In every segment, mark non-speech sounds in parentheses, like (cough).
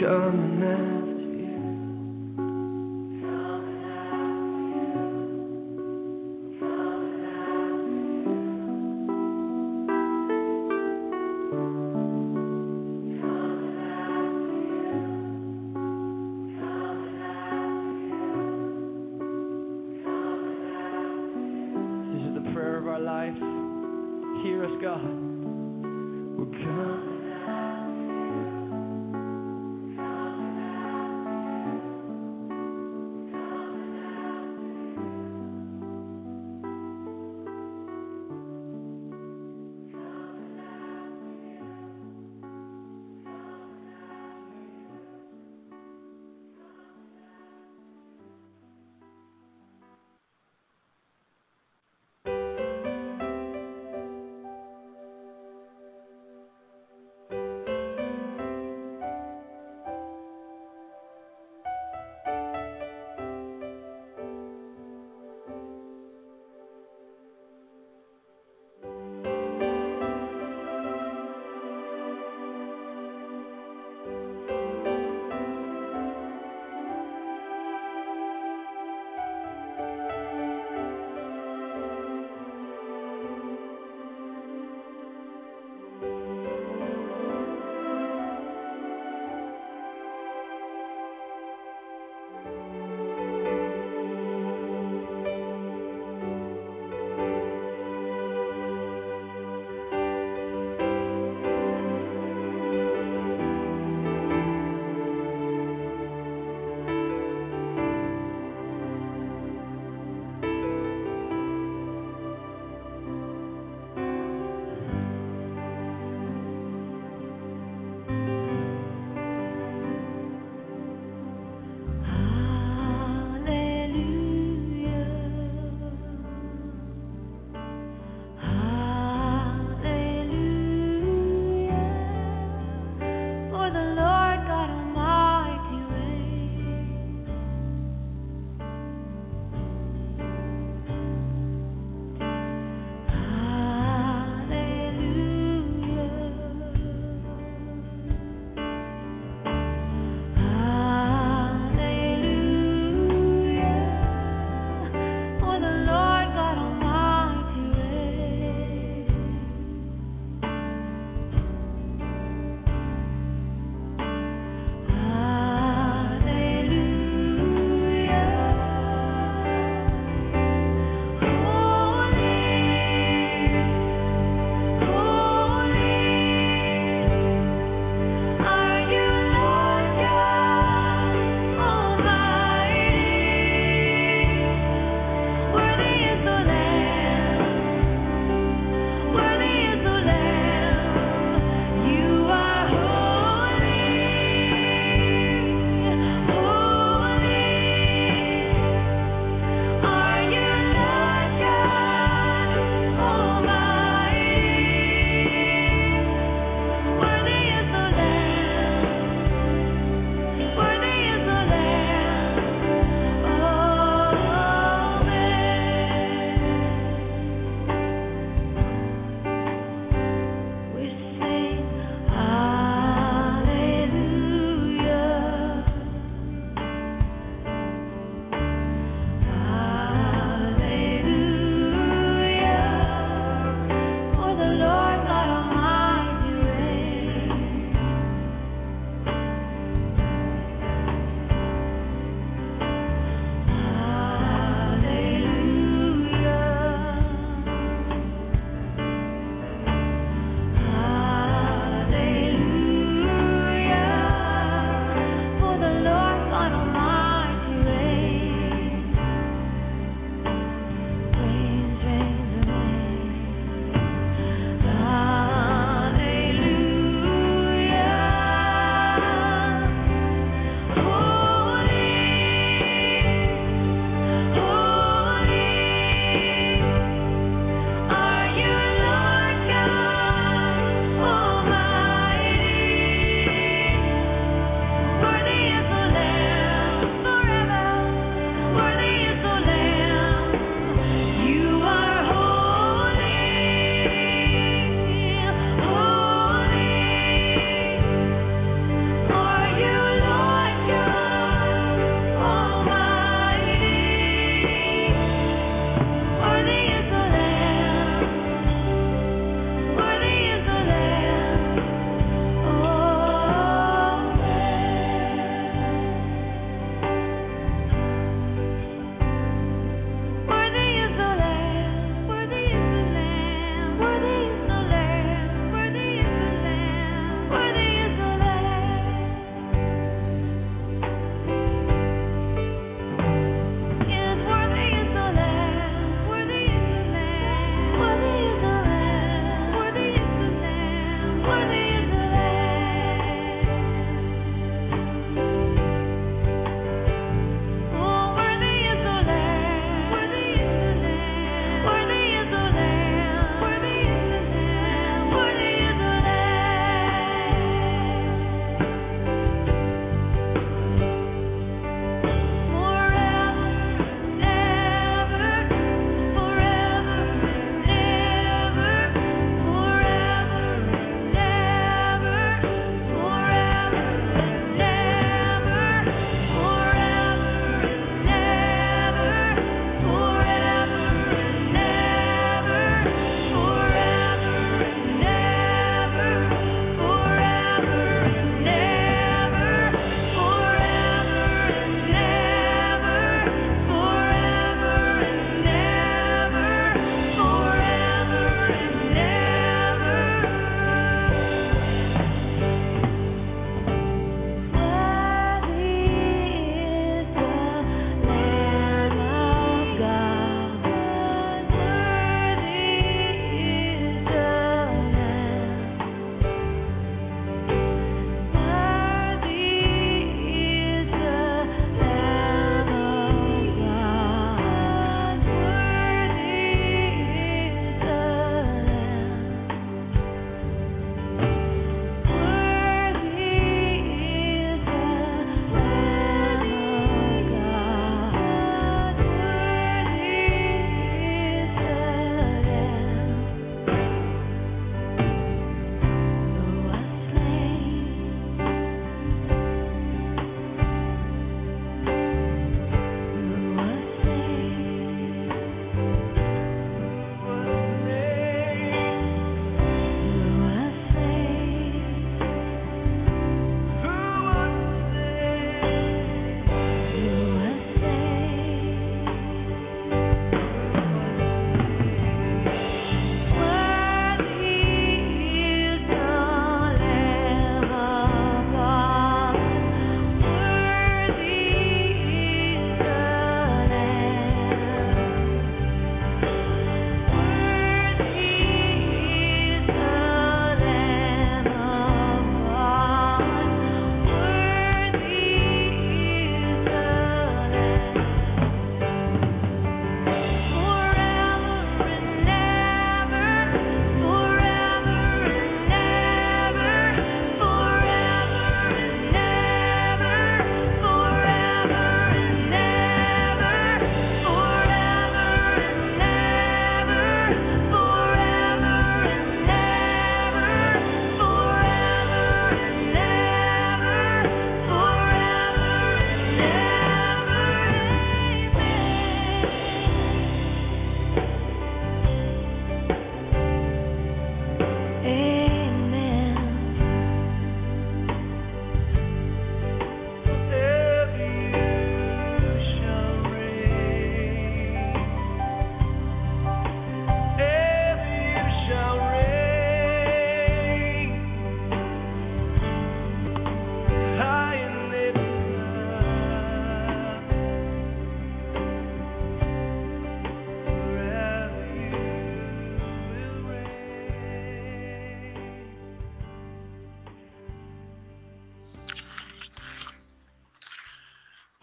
connect.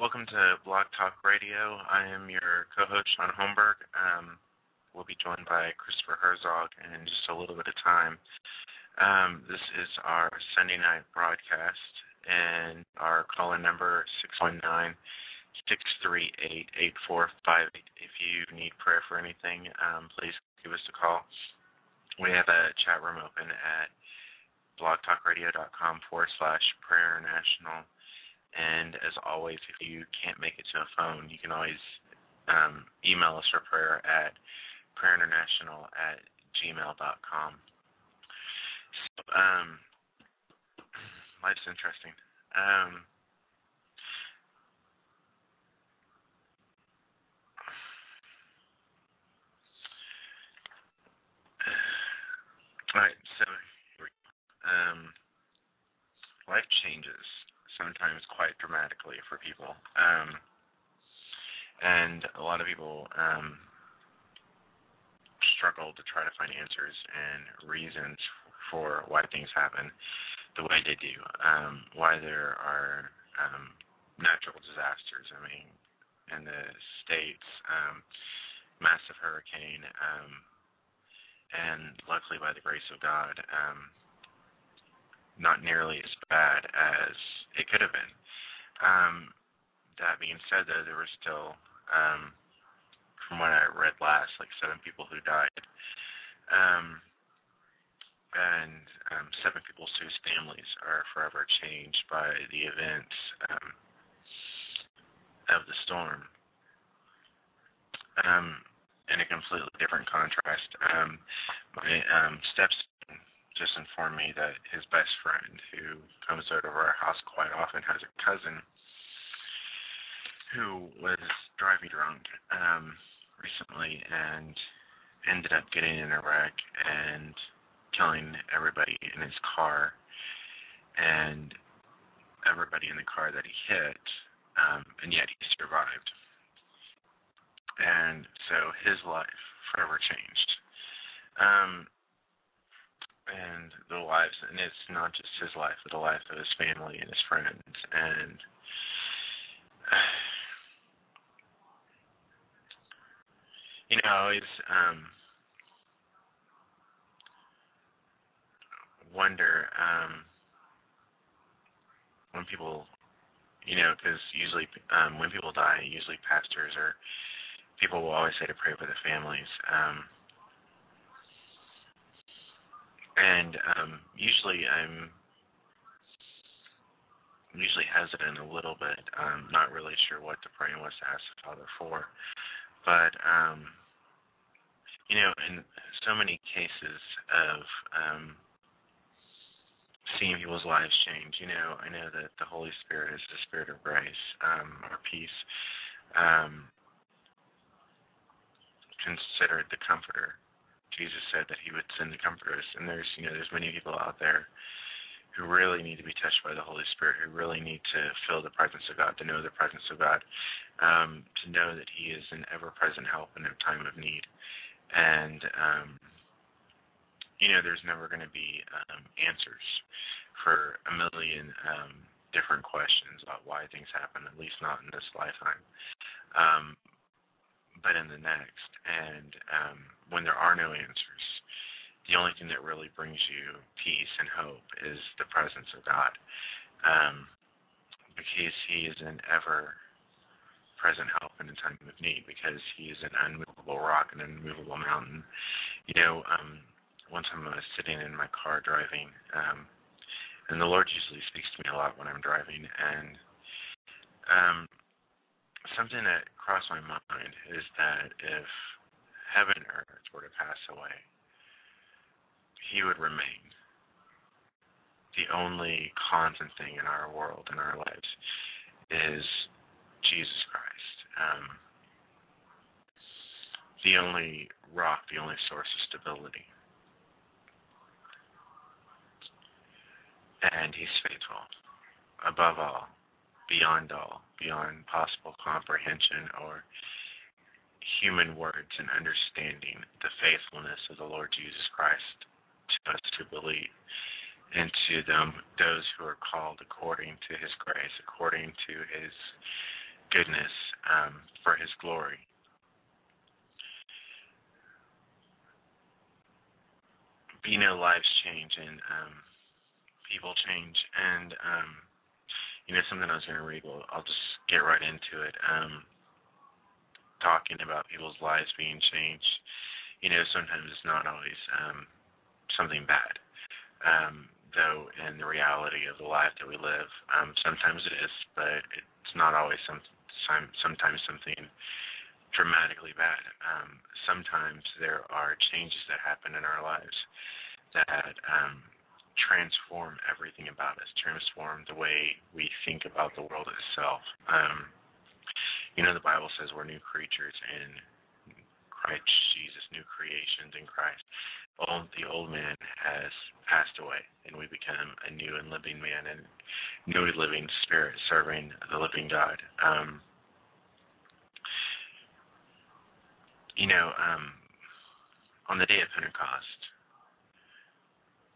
Welcome to Blog Talk Radio. I am your co-host Sean Holmberg. Um, we'll be joined by Christopher Herzog in just a little bit of time. Um, this is our Sunday night broadcast, and our caller number six one nine six three eight eight four five eight. If you need prayer for anything, um, please give us a call. We have a chat room open at blogtalkradio.com forward slash prayer international. And as always, if you can't make it to a phone, you can always um, email us for prayer at prayerinternational at gmail.com. So, um, life's interesting. Um, (sighs) all right, so um, life changes sometimes quite dramatically for people. Um, and a lot of people um, struggle to try to find answers and reasons for why things happen the way they do, um, why there are um, natural disasters. I mean, in the states, um, massive hurricane, um, and luckily by the grace of God, um, not nearly as bad as it could have been. Um, that being said, though, there were still, um, from what I read last, like seven people who died, um, and um, seven people whose families are forever changed by the events um, of the storm. Um, in a completely different contrast, um, my um, just informed me that his best friend, who comes over to our house quite often, has a cousin who was driving drunk um, recently and ended up getting in a wreck and killing everybody in his car and everybody in the car that he hit, um, and yet he survived. And so his life forever changed. Um, and the lives, and it's not just his life, but the life of his family and his friends, and (sighs) you know, I always um, wonder um, when people, you know, because usually um, when people die, usually pastors or people will always say to pray for the families. Um, and um, usually I'm usually hesitant a little bit. I'm not really sure what to pray and what to ask the Father for. But um, you know, in so many cases of um, seeing people's lives change, you know, I know that the Holy Spirit is the Spirit of grace, um, or peace. Um, considered the Comforter Jesus said that he would send the comforters and there's you know there's many people out there who really need to be touched by the Holy Spirit, who really need to feel the presence of God, to know the presence of God, um, to know that He is an ever-present help in a time of need. And um, you know, there's never going to be um, answers for a million um, different questions about why things happen, at least not in this lifetime. Um, but in the next. And um, when there are no answers, the only thing that really brings you peace and hope is the presence of God, um, because He is an ever present help in a time of need, because He is an unmovable rock and an unmovable mountain. You know, um, one time I was sitting in my car driving, um, and the Lord usually speaks to me a lot when I'm driving, and um, something that crossed my mind is that if heaven and earth were to pass away, he would remain. The only constant thing in our world, in our lives, is Jesus Christ. Um, the only rock, the only source of stability. And he's faithful above all beyond all, beyond possible comprehension or human words and understanding the faithfulness of the Lord Jesus Christ to us who believe, and to them those who are called according to his grace, according to his goodness um, for His glory. You know, lives change and um, people change, and um, you know, something I was going to read. Well, I'll just get right into it. Um, talking about people's lives being changed. You know, sometimes it's not always um, something bad. Um, though in the reality of the life that we live, um, sometimes it is, but it's not always some, some sometimes something dramatically bad. Um, sometimes there are changes that happen in our lives that um, transform everything about us, transform the way we think about the world itself. Um, you know, the Bible says we're new creatures in Christ Jesus, new creations in Christ old, the old man has passed away, and we become a new and living man and new living spirit serving the living God. Um, you know, um, on the day of Pentecost,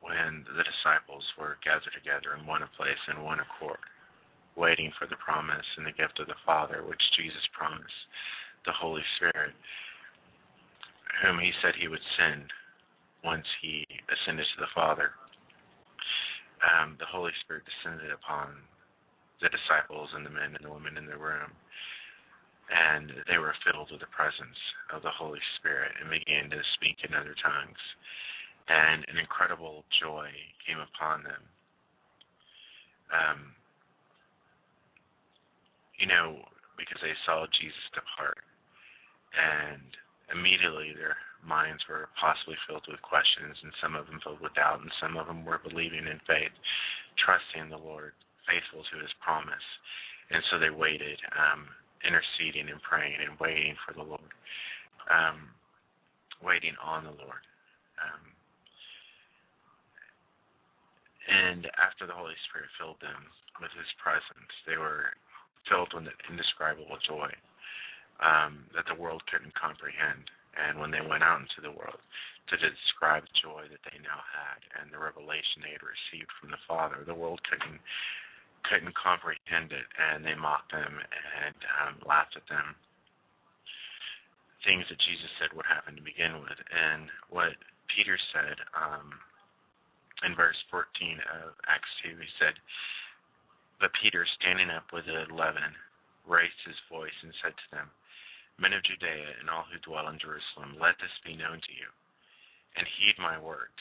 when the disciples were gathered together in one place in one accord, waiting for the promise and the gift of the Father, which Jesus promised, the Holy Spirit, whom he said he would send once he ascended to the Father, um, the Holy Spirit descended upon the disciples and the men and the women in the room, and they were filled with the presence of the Holy Spirit and began to speak in other tongues. And an incredible joy came upon them. Um, you know, because they saw Jesus depart, and immediately their minds were possibly filled with questions, and some of them filled with doubt, and some of them were believing in faith, trusting the Lord, faithful to His promise. And so they waited, um, interceding and praying and waiting for the Lord, um, waiting on the Lord. Um, and after the Holy Spirit filled them with His presence, they were filled with indescribable joy um, that the world couldn't comprehend and when they went out into the world to describe the joy that they now had and the revelation they had received from the Father. The world couldn't couldn't comprehend it, and they mocked them and um, laughed at them. Things that Jesus said would happen to begin with, and what Peter said um, in verse 14 of Acts 2, he said, "But Peter, standing up with the eleven, raised his voice and said to them." Men of Judea and all who dwell in Jerusalem, let this be known to you, and heed my words.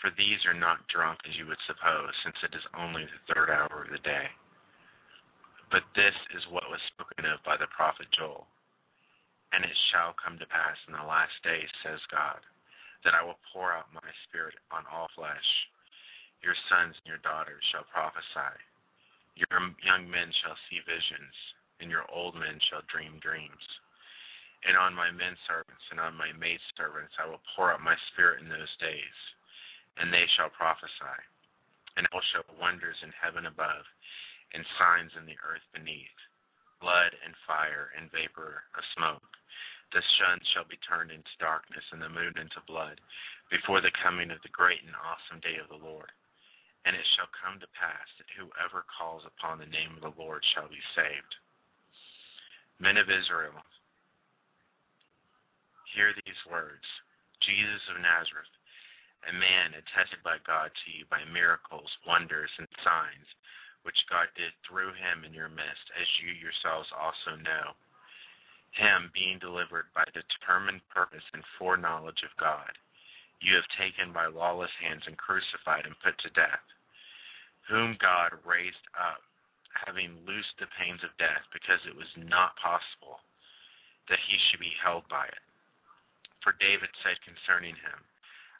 For these are not drunk as you would suppose, since it is only the third hour of the day. But this is what was spoken of by the prophet Joel. And it shall come to pass in the last days, says God, that I will pour out my spirit on all flesh. Your sons and your daughters shall prophesy. Your young men shall see visions and your old men shall dream dreams. And on my men servants and on my maid servants I will pour out my spirit in those days, and they shall prophesy. And I will show wonders in heaven above, and signs in the earth beneath, blood and fire and vapor of smoke. The sun shall be turned into darkness, and the moon into blood, before the coming of the great and awesome day of the Lord. And it shall come to pass that whoever calls upon the name of the Lord shall be saved. Men of Israel, hear these words Jesus of Nazareth, a man attested by God to you by miracles, wonders, and signs, which God did through him in your midst, as you yourselves also know. Him being delivered by determined purpose and foreknowledge of God, you have taken by lawless hands and crucified and put to death, whom God raised up having loosed the pains of death, because it was not possible that he should be held by it. For David said concerning him,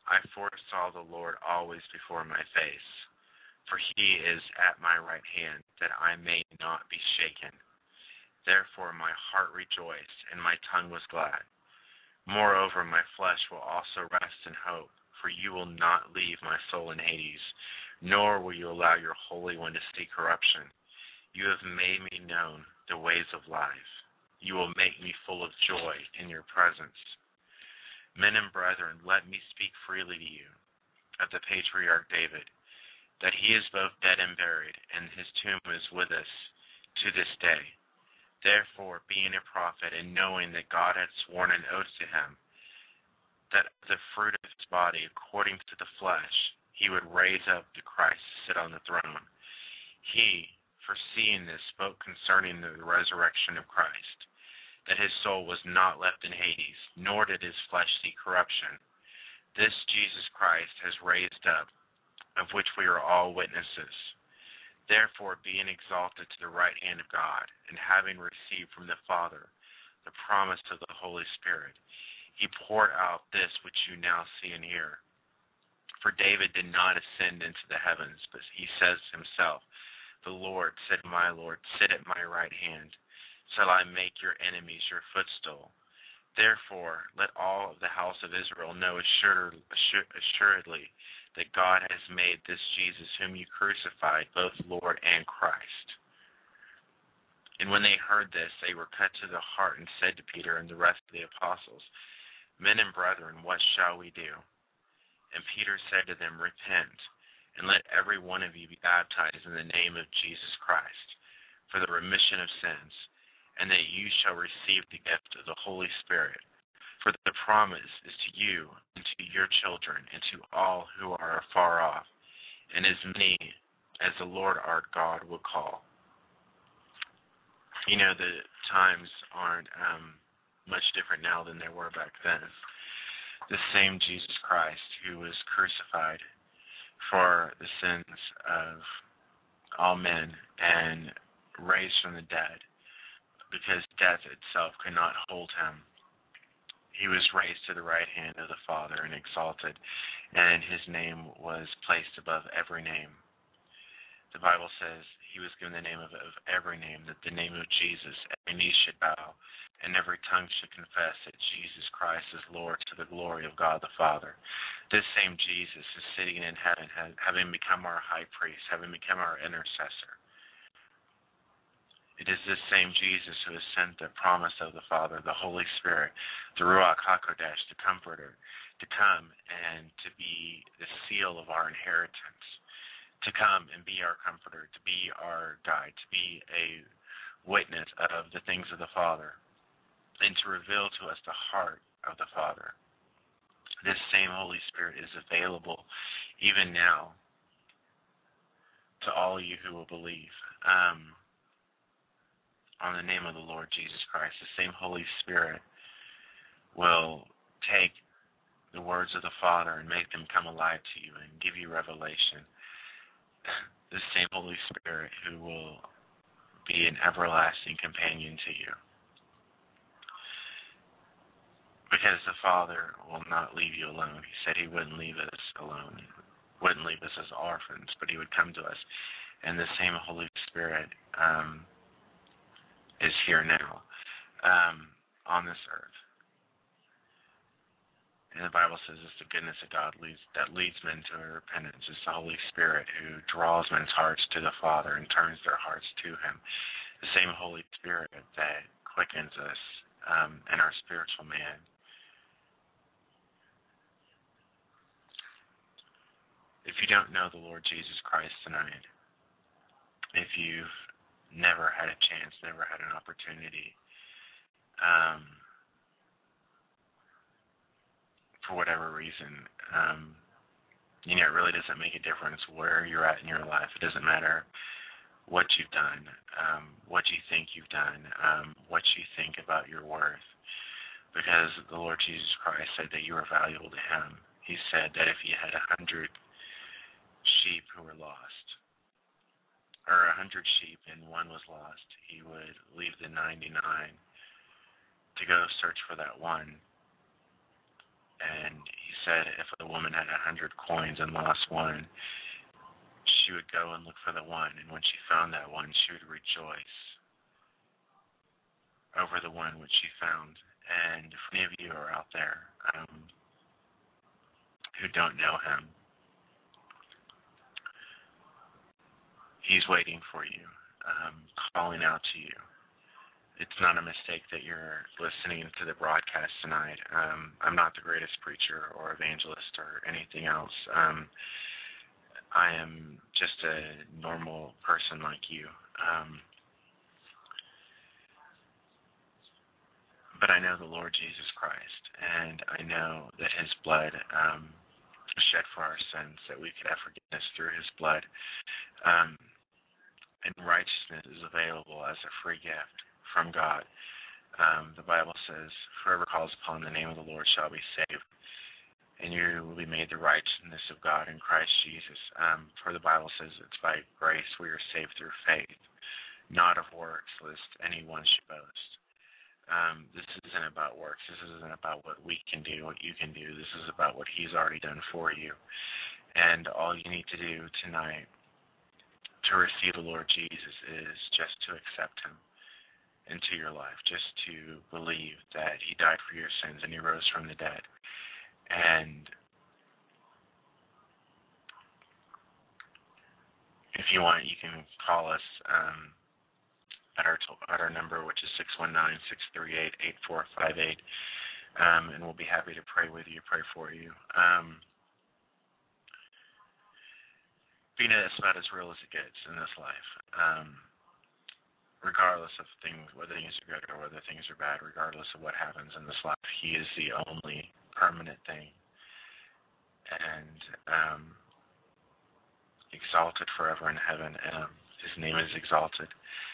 I foresaw the Lord always before my face, for he is at my right hand, that I may not be shaken. Therefore my heart rejoiced, and my tongue was glad. Moreover, my flesh will also rest in hope, for you will not leave my soul in Hades, nor will you allow your Holy One to see corruption. You have made me known the ways of life. You will make me full of joy in your presence. Men and brethren, let me speak freely to you of the patriarch David, that he is both dead and buried, and his tomb is with us to this day. Therefore, being a prophet, and knowing that God had sworn an oath to him, that the fruit of his body, according to the flesh, he would raise up the Christ to sit on the throne. He, foreseeing this, spoke concerning the resurrection of Christ, that his soul was not left in Hades, nor did his flesh see corruption. This Jesus Christ has raised up of which we are all witnesses. Therefore, being exalted to the right hand of God, and having received from the Father the promise of the Holy Spirit, he poured out this which you now see and hear. For David did not ascend into the heavens, but he says himself, The Lord said, My Lord, sit at my right hand, shall I make your enemies your footstool. Therefore, let all of the house of Israel know assuredly that God has made this Jesus, whom you crucified, both Lord and Christ. And when they heard this, they were cut to the heart and said to Peter and the rest of the apostles, Men and brethren, what shall we do? And Peter said to them, Repent, and let every one of you be baptized in the name of Jesus Christ, for the remission of sins, and that you shall receive the gift of the Holy Spirit. For the promise is to you and to your children and to all who are afar off, and as many as the Lord our God will call. You know, the times aren't um, much different now than they were back then. The same Jesus Christ who was crucified for the sins of all men and raised from the dead because death itself could not hold him he was raised to the right hand of the Father and exalted, and his name was placed above every name. The Bible says he was given the name of, of every name, that the name of Jesus, every knee should bow, and every tongue should confess that Jesus Christ is Lord to the glory of God the Father. This same Jesus is sitting in heaven, having become our high priest, having become our intercessor. It is this same Jesus who has sent the promise of the Father, the Holy Spirit, the Ruach HaKodesh, the Comforter, to come and to be the seal of our inheritance, to come and be our comforter, to be our guide, to be a witness of the things of the Father, and to reveal to us the heart of the Father. This same Holy Spirit is available even now to all you who will believe. Um, on the name of the Lord Jesus Christ, the same Holy Spirit will take the words of the Father and make them come alive to you and give you revelation. (laughs) The same Holy Spirit who will be an everlasting companion to you. Because the Father will not leave you alone. He said he wouldn't leave us alone, wouldn't leave us as orphans, but he would come to us. And the same Holy Spirit um, is here now um, on this earth. And the Bible says it's the goodness of God leads, that leads men to repentance. It's the Holy Spirit who draws men's hearts to the Father and turns their hearts to Him. The same Holy Spirit that quickens us um, in our spiritual man. If you don't know the Lord Jesus Christ tonight, if you've never had a chance, never had an opportunity. Um, for whatever reason, um, you know, it really doesn't make a difference where you're at in your life. It doesn't matter what you've done, um, what you think you've done, um, what you think about your worth, because the Lord Jesus Christ said that you are valuable to Him. He said that if you had a hundred sheep who were lost, or a hundred sheep and one was lost, he would leave the ninety nine to go search for that one. And he said if a woman had a hundred coins and lost one, she would go and look for the one, and when she found that one, she would rejoice over the one which she found. And if any of you are out there um, who don't know him, He's waiting for you, um, calling out to you. It's not a mistake that you're listening to the broadcast tonight. Um, I'm not the greatest preacher or evangelist or anything else. Um, I am just a normal person like you. Um, but I know the Lord Jesus Christ, and I know that His blood um, shed for our sins, that we could have forgiveness through His blood. Um, and righteousness is available as a free gift from God. Um, the Bible says, Whoever calls upon the name of the Lord shall be saved. And you will be made the righteousness of God in Christ Jesus. Um, for the Bible says it's by grace we are saved through faith, not of works, lest anyone should boast. Um, this isn't about works. This isn't about what we can do, what you can do. This is about what He's already done for you. And all you need to do tonight to receive the Lord Jesus is just to accept Him into your life, just to believe that He died for your sins and He rose from the dead. And if you want, you can call us. Um, at our at our number, which is six one nine six three eight eight four five eight, um, and we'll be happy to pray with you, pray for you. Um, being it's about as real as it gets in this life. Um, regardless of things, whether things are good or whether things are bad, regardless of what happens in this life, He is the only permanent thing, and um, exalted forever in heaven. Um, his name is exalted. depths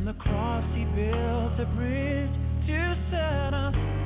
On the cross, he built a bridge to set us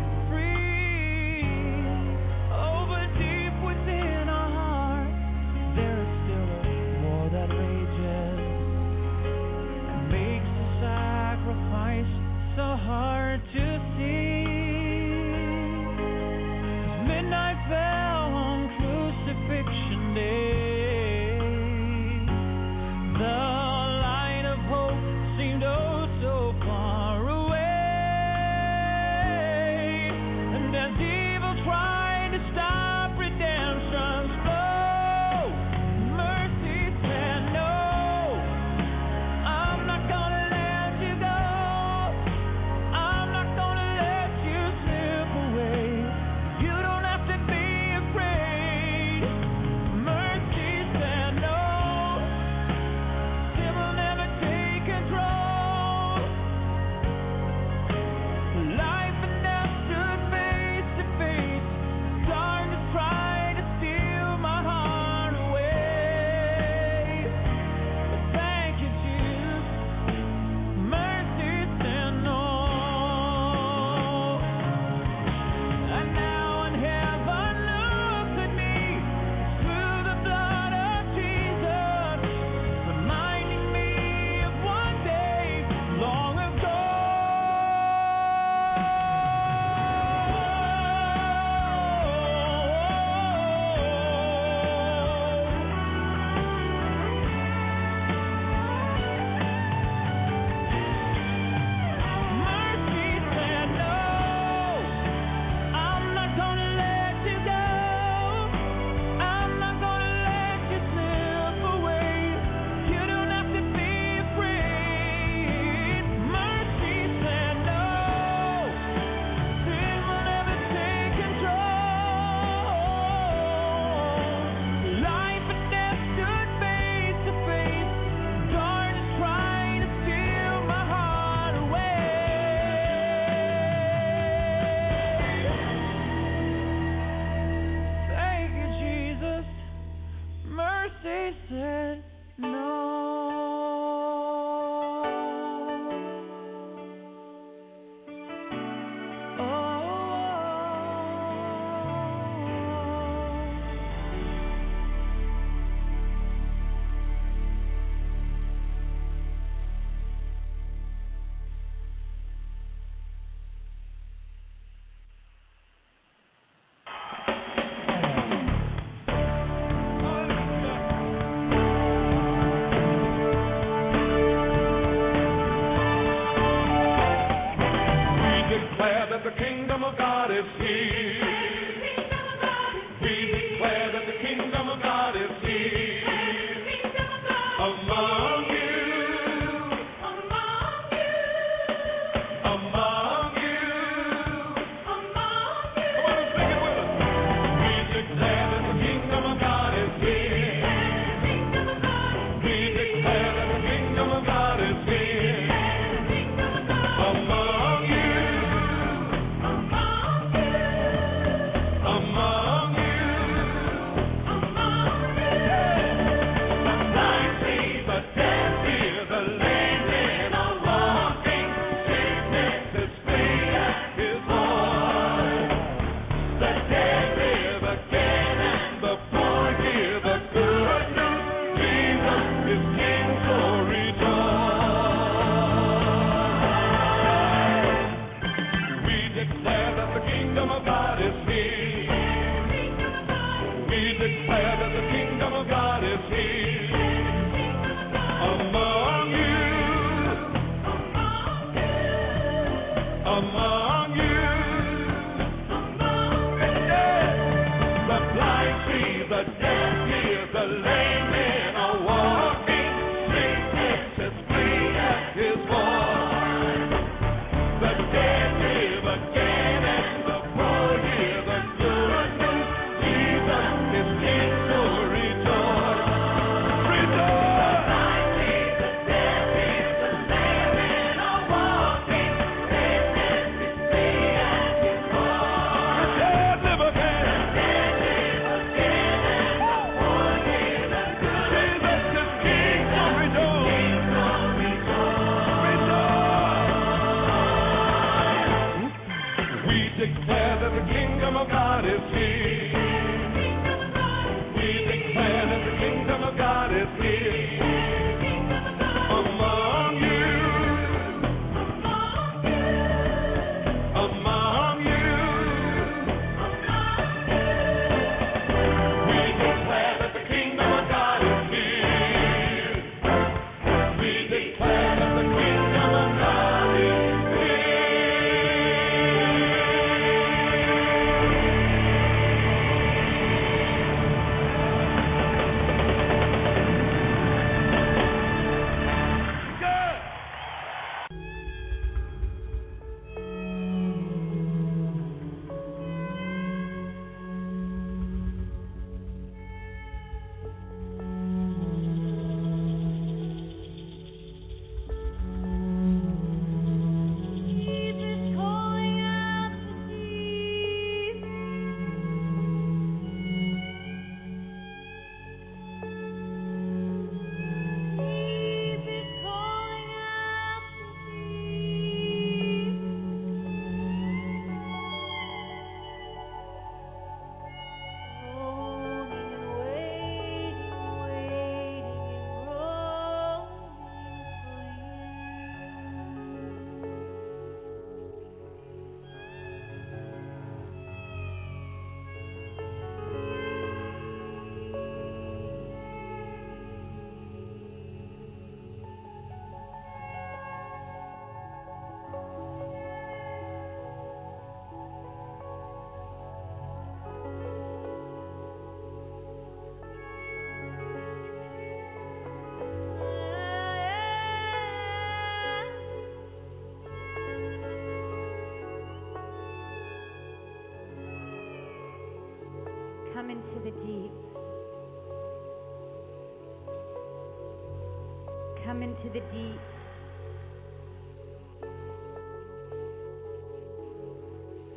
come into the deep.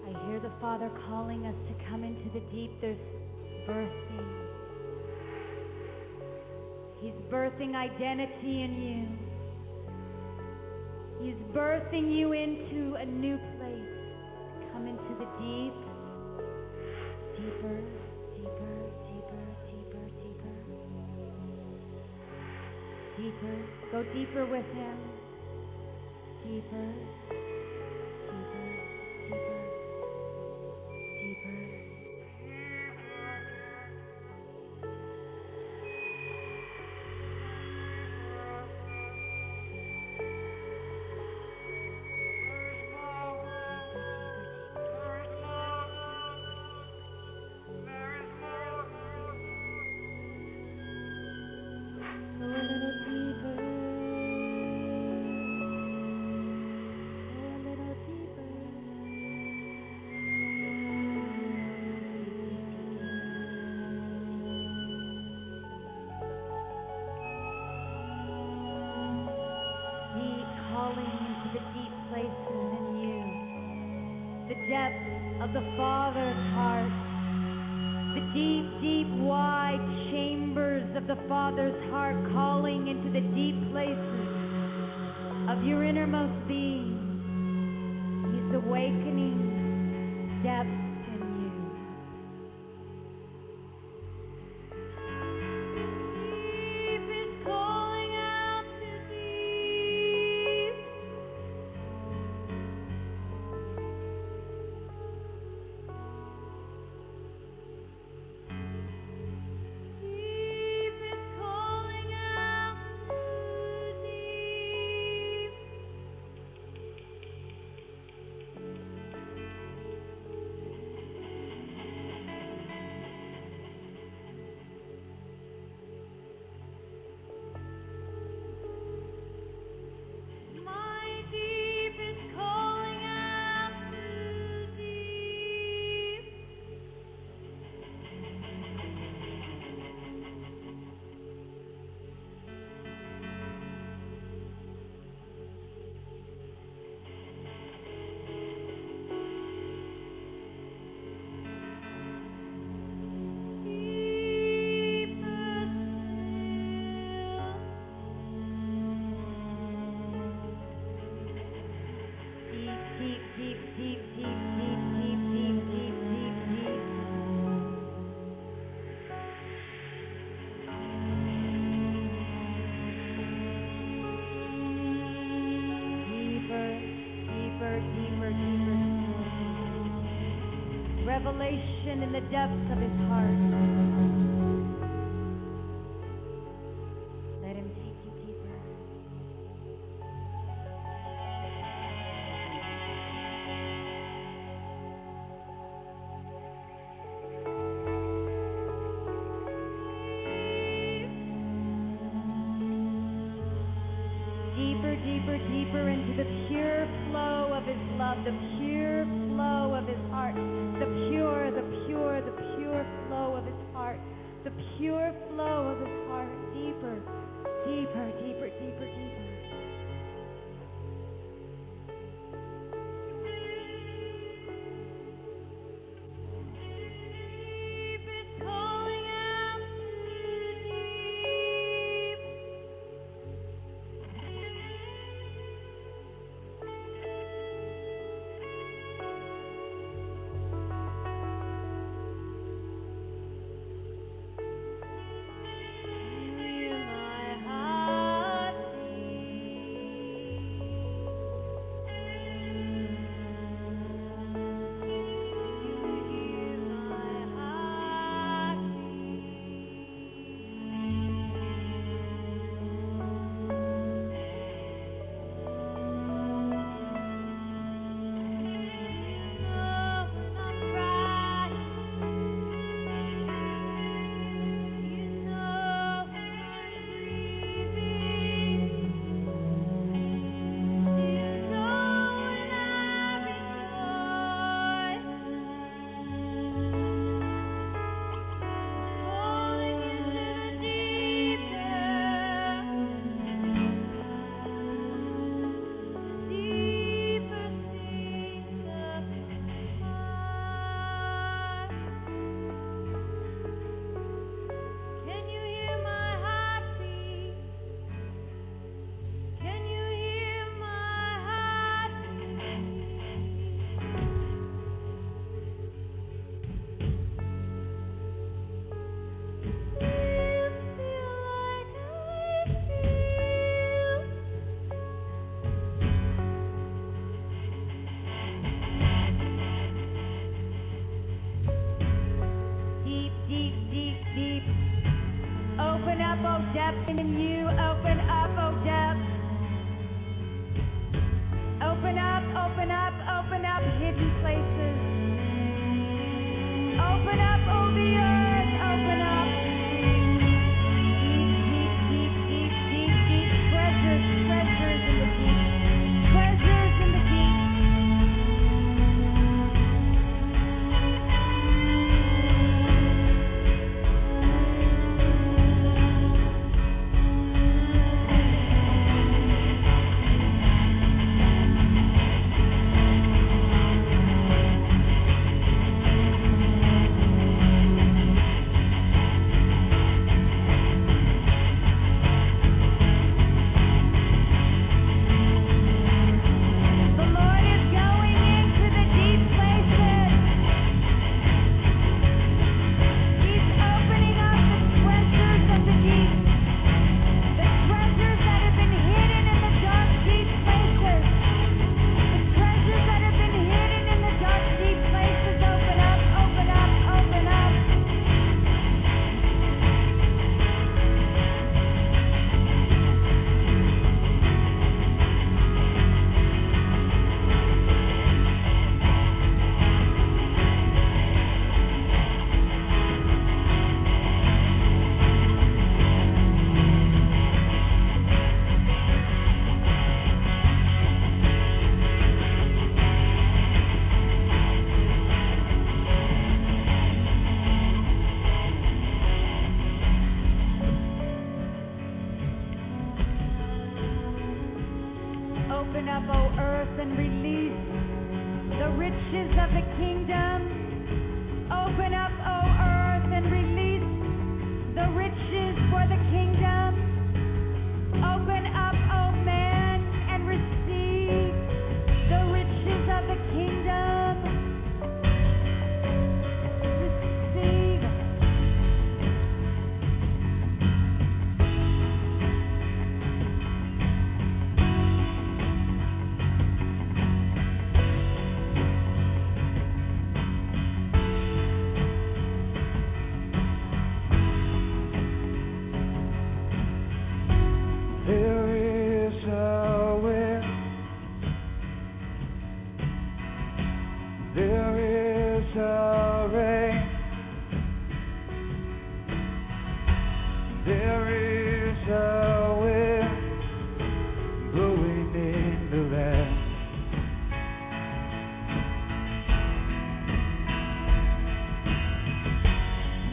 I hear the Father calling us to come into the deep. There's birthing. He's birthing identity in you. He's birthing you into a new place. Go deeper with Him. Deeper. step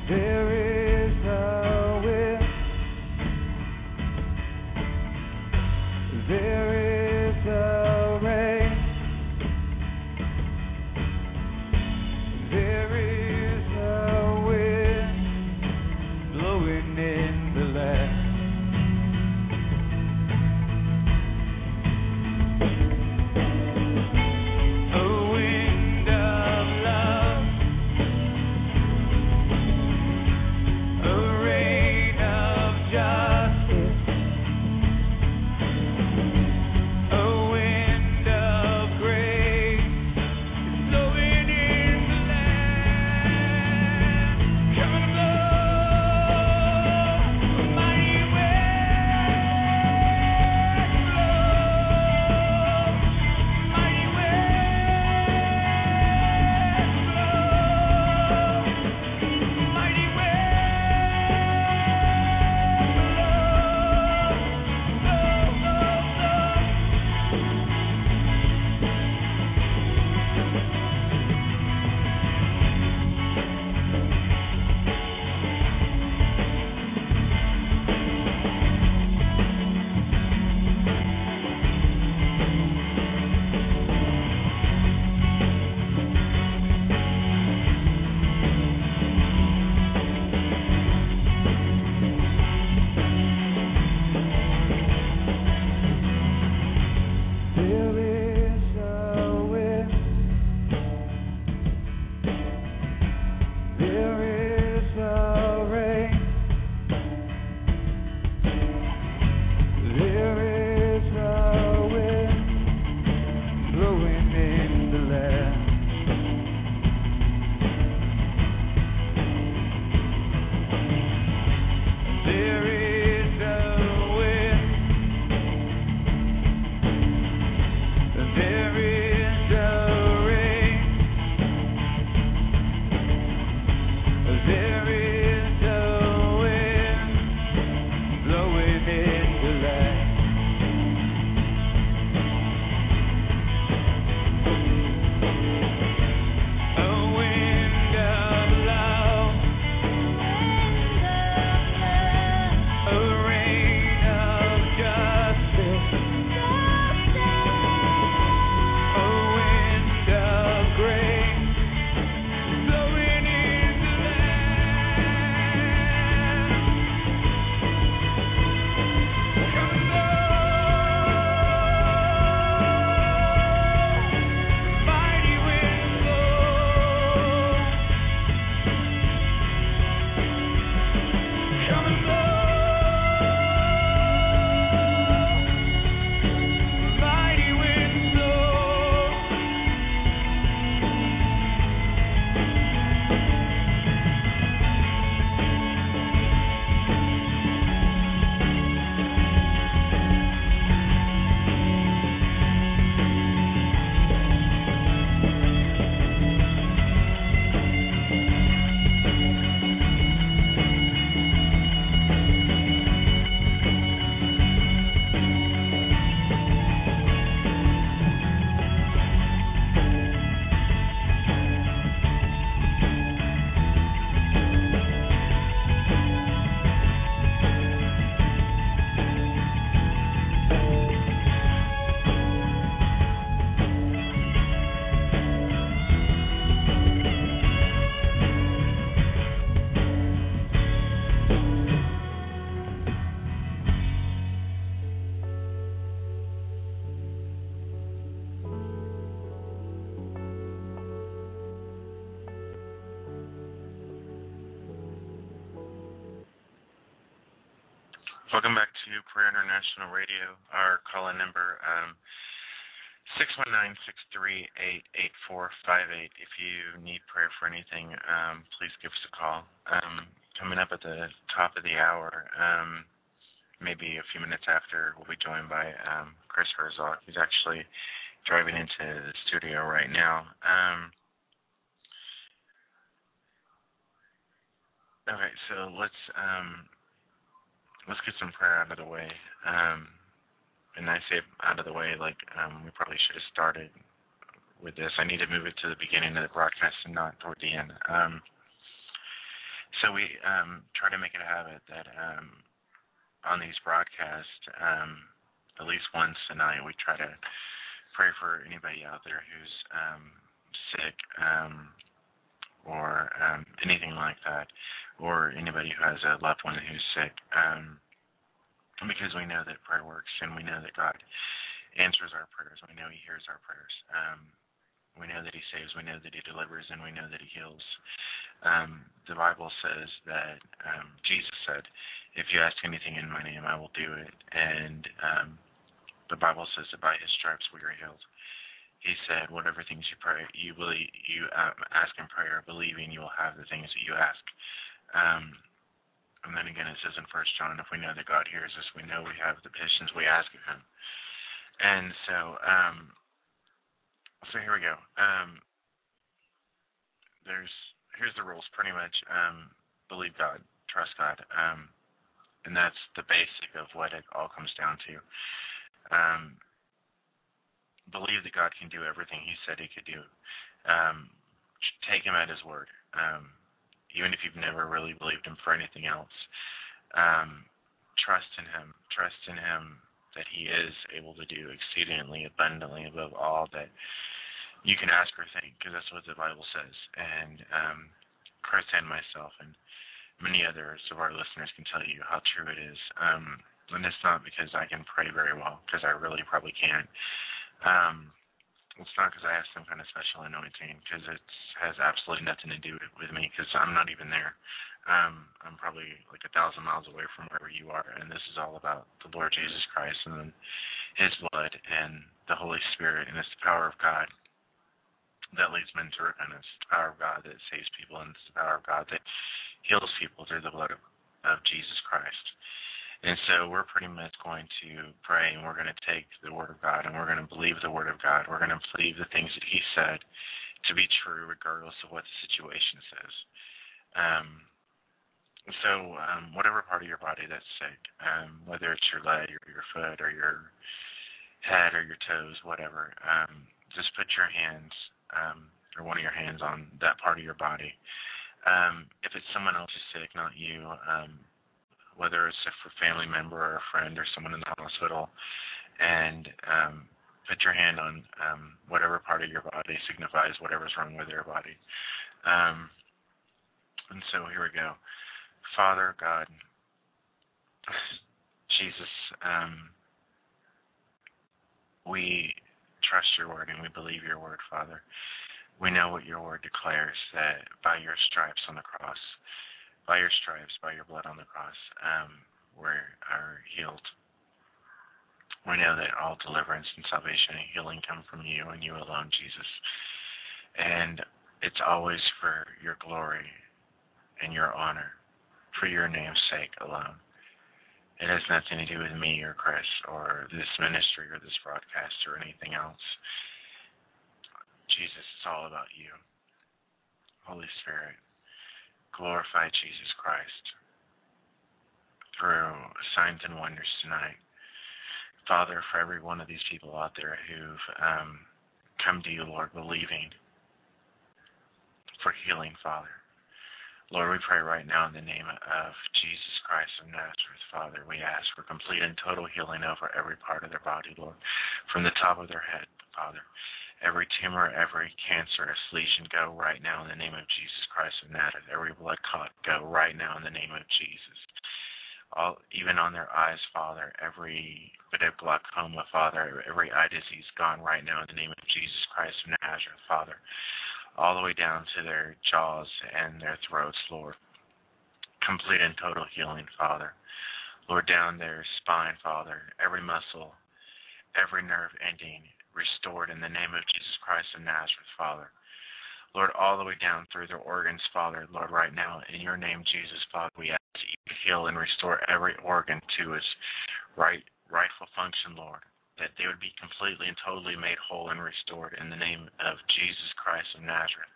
There International Radio. Our call-in number um, six one nine six three eight eight four five eight. If you need prayer for anything, um, please give us a call. Um, coming up at the top of the hour, um, maybe a few minutes after, we'll be joined by um, Chris Herzog. He's actually driving into the studio right now. Um, okay, so let's um, let's get some prayer out of the way. Um, and I say out of the way, like um, we probably should have started with this. I need to move it to the beginning of the broadcast and not toward the end. Um, so we um, try to make it a habit that um, on these broadcasts, um, at least once a night, we try to pray for anybody out there who's sick or anything like that, or anybody who has a loved one who's sick. Um, because we know that prayer works and we know that God answers our prayers. We know He hears our prayers. Um, we know that He saves. We know that He delivers, and we know that He heals. Um, the Bible says that um, Jesus said, "If you ask anything in My name, I will do it." And um, the Bible says that by His stripes we are healed. He said, "Whatever things you pray, you believe, you um, ask in prayer, believing you will have the things that you ask." Um, and then again, it says in First John, if we know that God hears us, we know we have the petitions we ask of Him. And so, um, so here we go. Um, there's here's the rules, pretty much. Um, believe God, trust God, um, and that's the basic of what it all comes down to. Um, believe that God can do everything He said He could do. Um, take Him at His word. Um, even if you've never really believed him for anything else. Um, trust in him. Trust in him that he is able to do exceedingly abundantly above all that you can ask or think, because that's what the Bible says. And um, Chris and myself and many others of our listeners can tell you how true it is. Um, and it's not because I can pray very well, because I really probably can't. Um, it's not because I have some kind of special anointing, because it has absolutely nothing to do with me, because I'm not even there. Um, I'm probably like a thousand miles away from wherever you are, and this is all about the Lord Jesus Christ and His blood and the Holy Spirit, and it's the power of God that leads men to repentance. It's the power of God that saves people, and it's the power of God that heals people through the blood of, of Jesus Christ. And so we're pretty much going to pray and we're going to take the Word of God and we're going to believe the Word of God. We're going to believe the things that He said to be true regardless of what the situation says. Um, so um, whatever part of your body that's sick, um, whether it's your leg or your foot or your head or your toes, whatever, um, just put your hands um, or one of your hands on that part of your body. Um, if it's someone else who's sick, not you, um, whether it's a family member or a friend or someone in the hospital, and um, put your hand on um, whatever part of your body signifies whatever's wrong with your body. Um, and so here we go. Father God, Jesus, um, we trust your word and we believe your word, Father. We know what your word declares that by your stripes on the cross, by your stripes, by your blood on the cross, um, we are healed. We know that all deliverance and salvation and healing come from you and you alone, Jesus. And it's always for your glory and your honor, for your name's sake alone. It has nothing to do with me or Chris or this ministry or this broadcast or anything else. Jesus, it's all about you. Holy Spirit, glorify Jesus Christ through signs and wonders tonight. Father, for every one of these people out there who've um, come to you, Lord, believing for healing, Father. Lord, we pray right now in the name of Jesus Christ of Nazareth, Father. We ask for complete and total healing over every part of their body, Lord, from the top of their head, Father every tumor, every cancerous lesion go right now in the name of Jesus Christ of Nazareth. Every blood clot go right now in the name of Jesus. All, even on their eyes, Father, every bit of glaucoma, Father, every eye disease gone right now in the name of Jesus Christ of Nazareth, Father. All the way down to their jaws and their throats, Lord. Complete and total healing, Father. Lord, down their spine, Father, every muscle, every nerve ending restored in the name of Jesus Christ of Nazareth, Father. Lord, all the way down through their organs, Father, Lord, right now, in your name, Jesus, Father, we ask that you heal and restore every organ to its right rightful function, Lord. That they would be completely and totally made whole and restored in the name of Jesus Christ of Nazareth.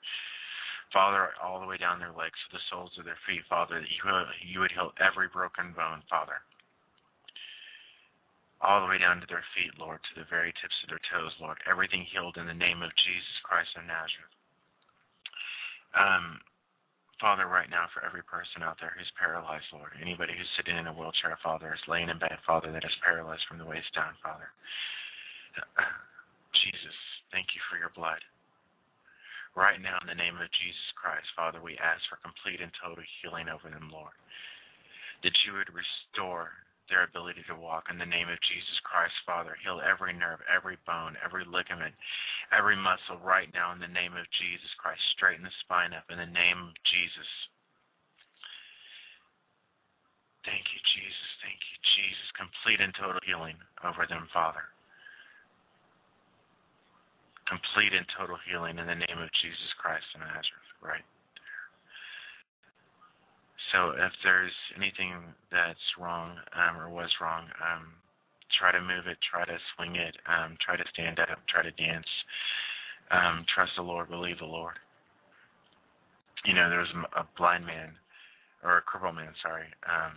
Father, all the way down their legs to the soles of their feet, Father, that you, you would heal every broken bone, Father. All the way down to their feet, Lord, to the very tips of their toes, Lord. Everything healed in the name of Jesus Christ of Nazareth. Um, Father, right now, for every person out there who's paralyzed, Lord, anybody who's sitting in a wheelchair, Father, is laying in bed, Father, that is paralyzed from the waist down, Father. (sighs) Jesus, thank you for your blood. Right now, in the name of Jesus Christ, Father, we ask for complete and total healing over them, Lord. That you would restore their ability to walk in the name of Jesus Christ, Father. Heal every nerve, every bone, every ligament, every muscle right now in the name of Jesus Christ. Straighten the spine up in the name of Jesus. Thank you, Jesus. Thank you, Jesus. Complete and total healing over them, Father. Complete and total healing in the name of Jesus Christ of Nazareth, right? So if there's anything that's wrong um, or was wrong, um, try to move it, try to swing it, um, try to stand up, try to dance. Um, trust the Lord, believe the Lord. You know, there was a blind man, or a crippled man, sorry. Um,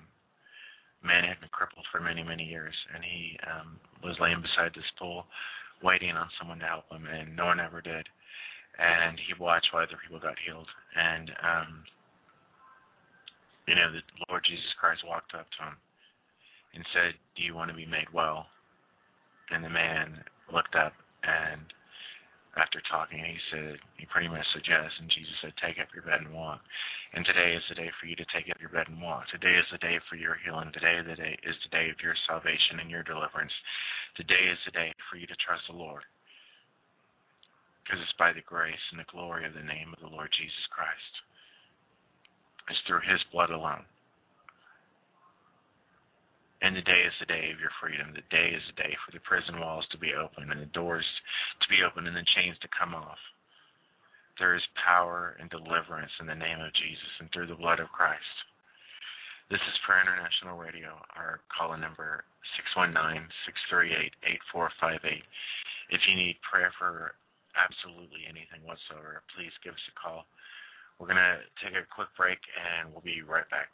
man had been crippled for many, many years, and he um, was laying beside this pool, waiting on someone to help him, and no one ever did. And he watched while other people got healed, and um, you know, the Lord Jesus Christ walked up to him and said, Do you want to be made well? And the man looked up and after talking, he said, he pretty much yes. And Jesus said, Take up your bed and walk. And today is the day for you to take up your bed and walk. Today is the day for your healing. Today the day, is the day of your salvation and your deliverance. Today is the day for you to trust the Lord. Because it's by the grace and the glory of the name of the Lord Jesus Christ. It's through his blood alone. And the day is the day of your freedom. The day is the day for the prison walls to be open and the doors to be open and the chains to come off. There is power and deliverance in the name of Jesus and through the blood of Christ. This is Prayer International Radio. Our call number 619-638-8458. If you need prayer for absolutely anything whatsoever, please give us a call. We're going to take a quick break and we'll be right back.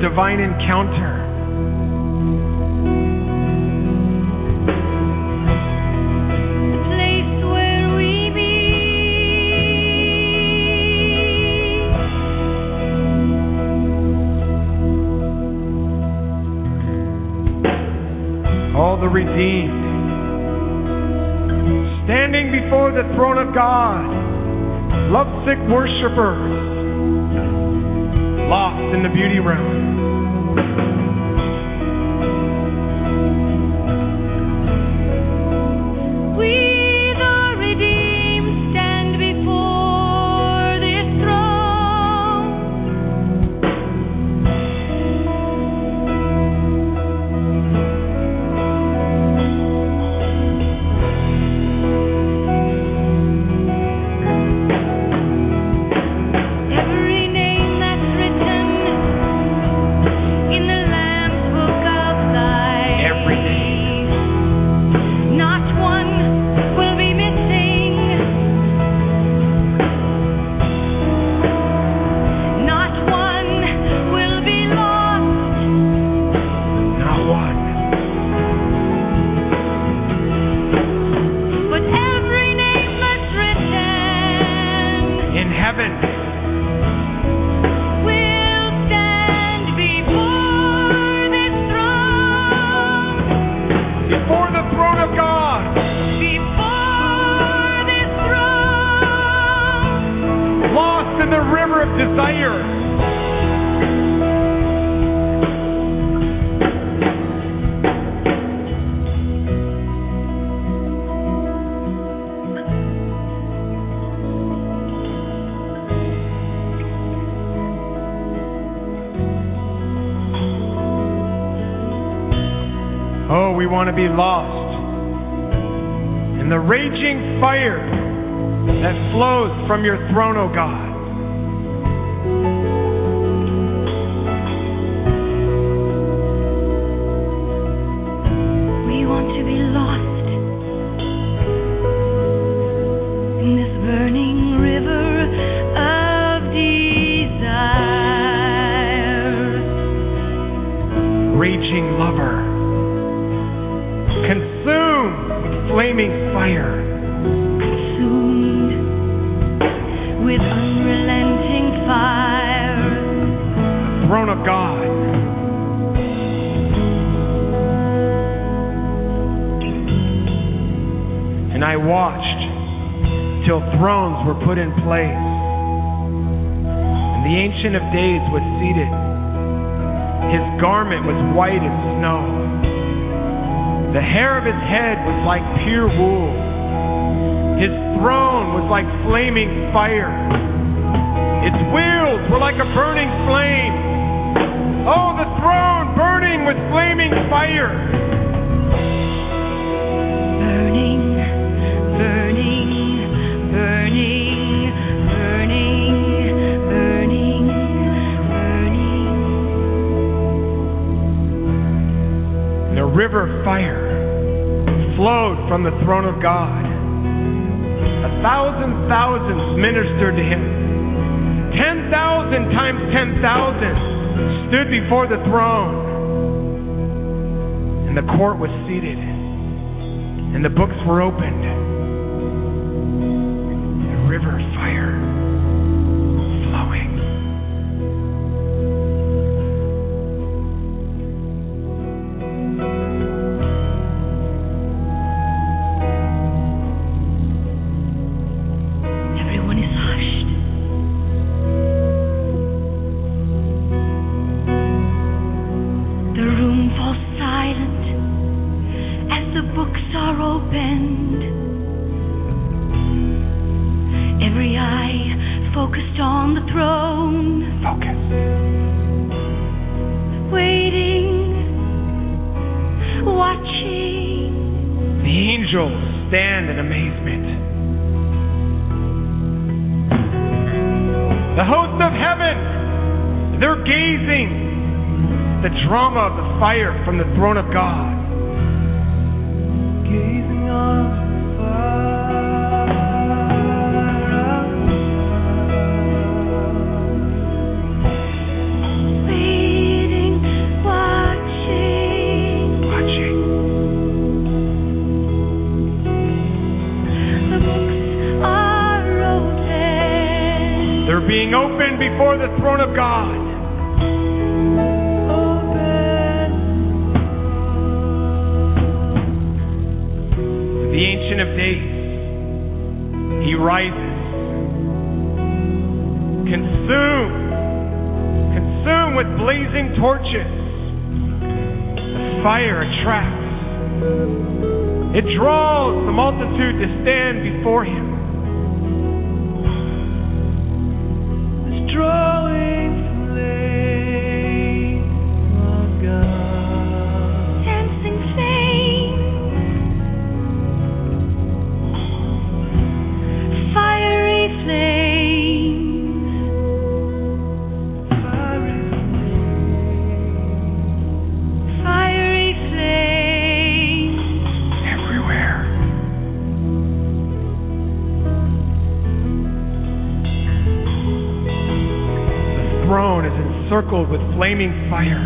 Divine encounter. the place where we meet. all the redeemed, standing before the throne of God, lovesick worshipers, lost in the beauty realm. Oh, Focused on the throne. Focus. Waiting. Watching. The angels stand in amazement. The hosts of heaven, they're gazing the drama of the fire from the throne of God. Gazing on fire. before the throne of God. The Ancient of Days, He rises. Consume, consume with blazing torches. The fire attracts, it draws the multitude to stand before Him. circled with flaming fire.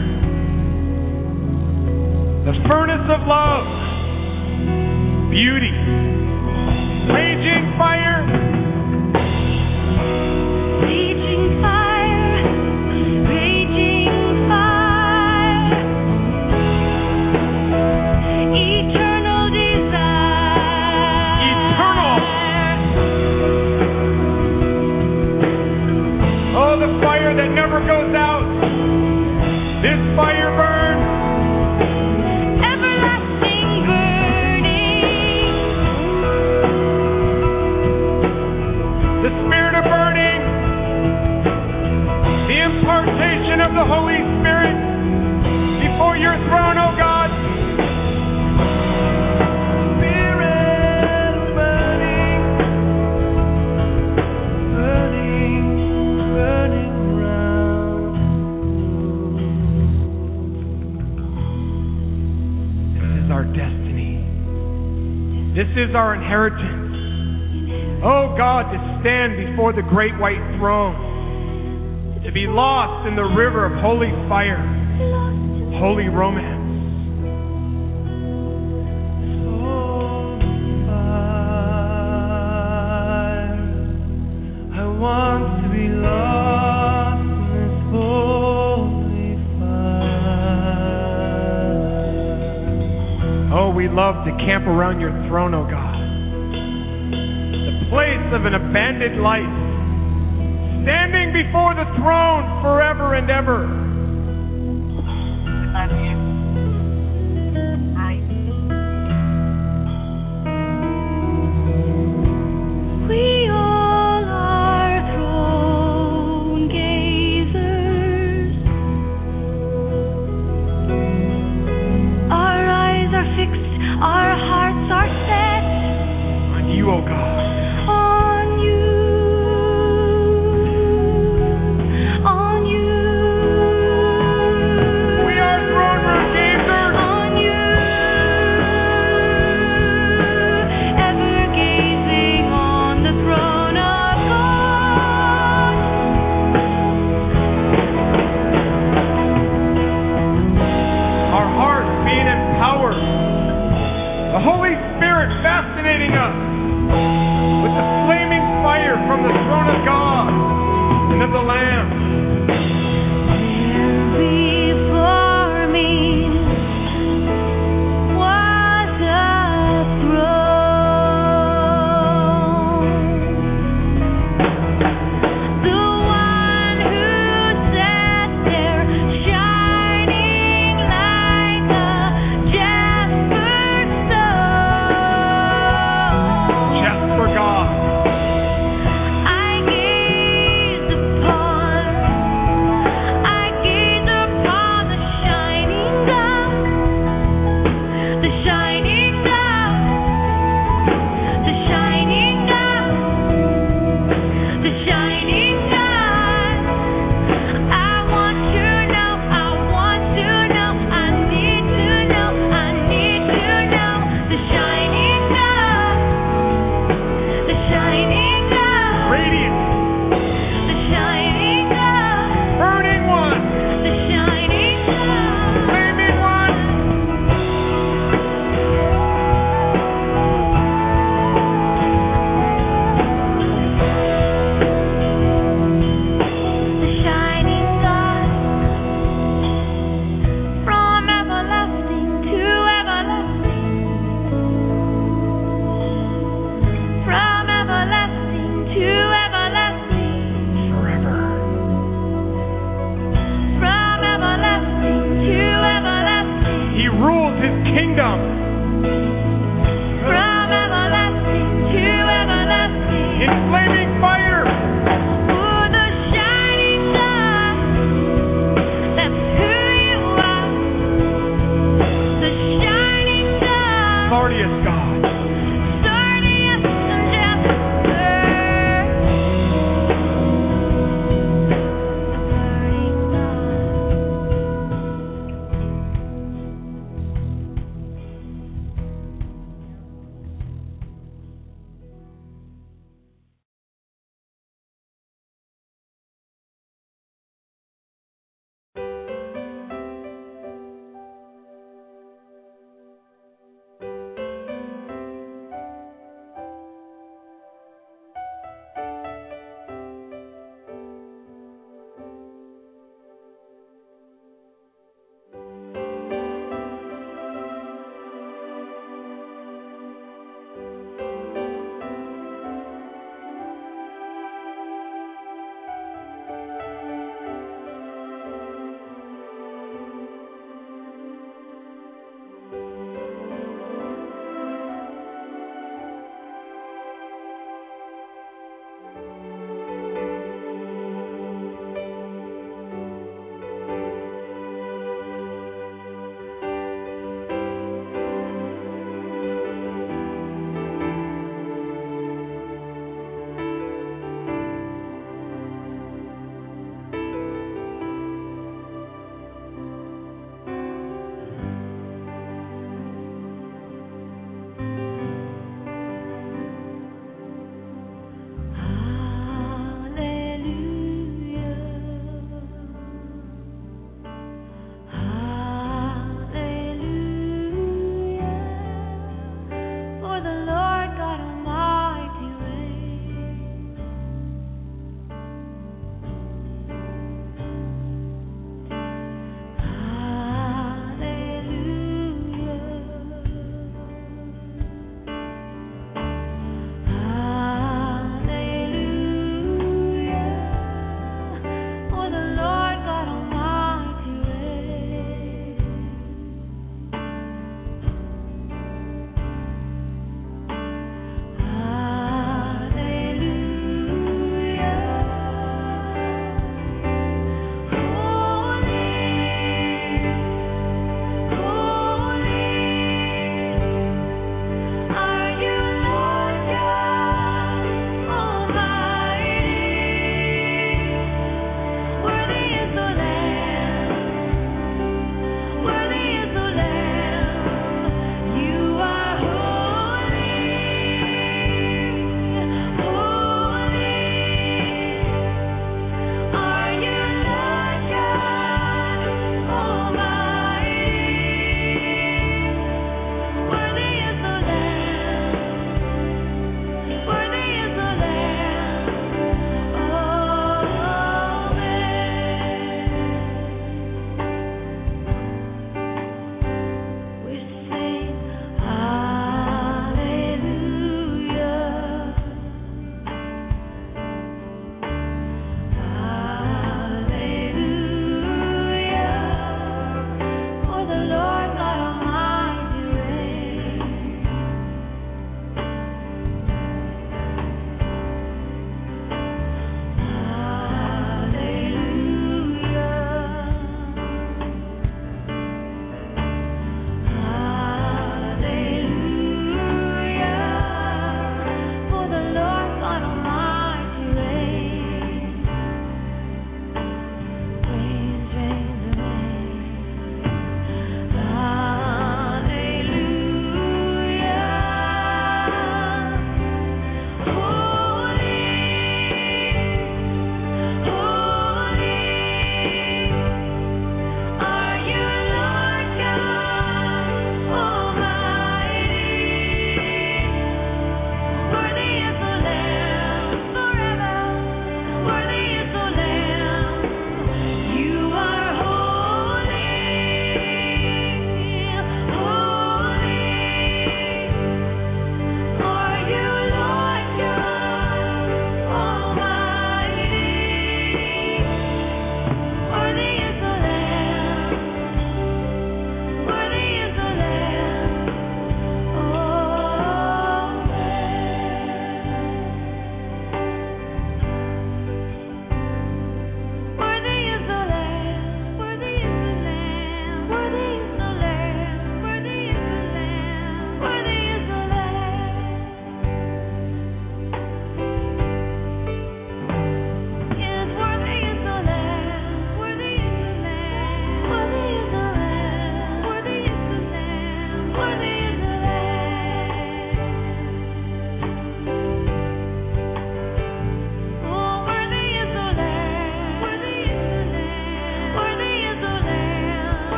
The furnace of love, beauty, raging fire, This is our inheritance. Oh God, to stand before the great white throne, to be lost in the river of holy fire, holy romance. love to camp around your throne, O oh God. The place of an abandoned life, standing before the throne forever and ever.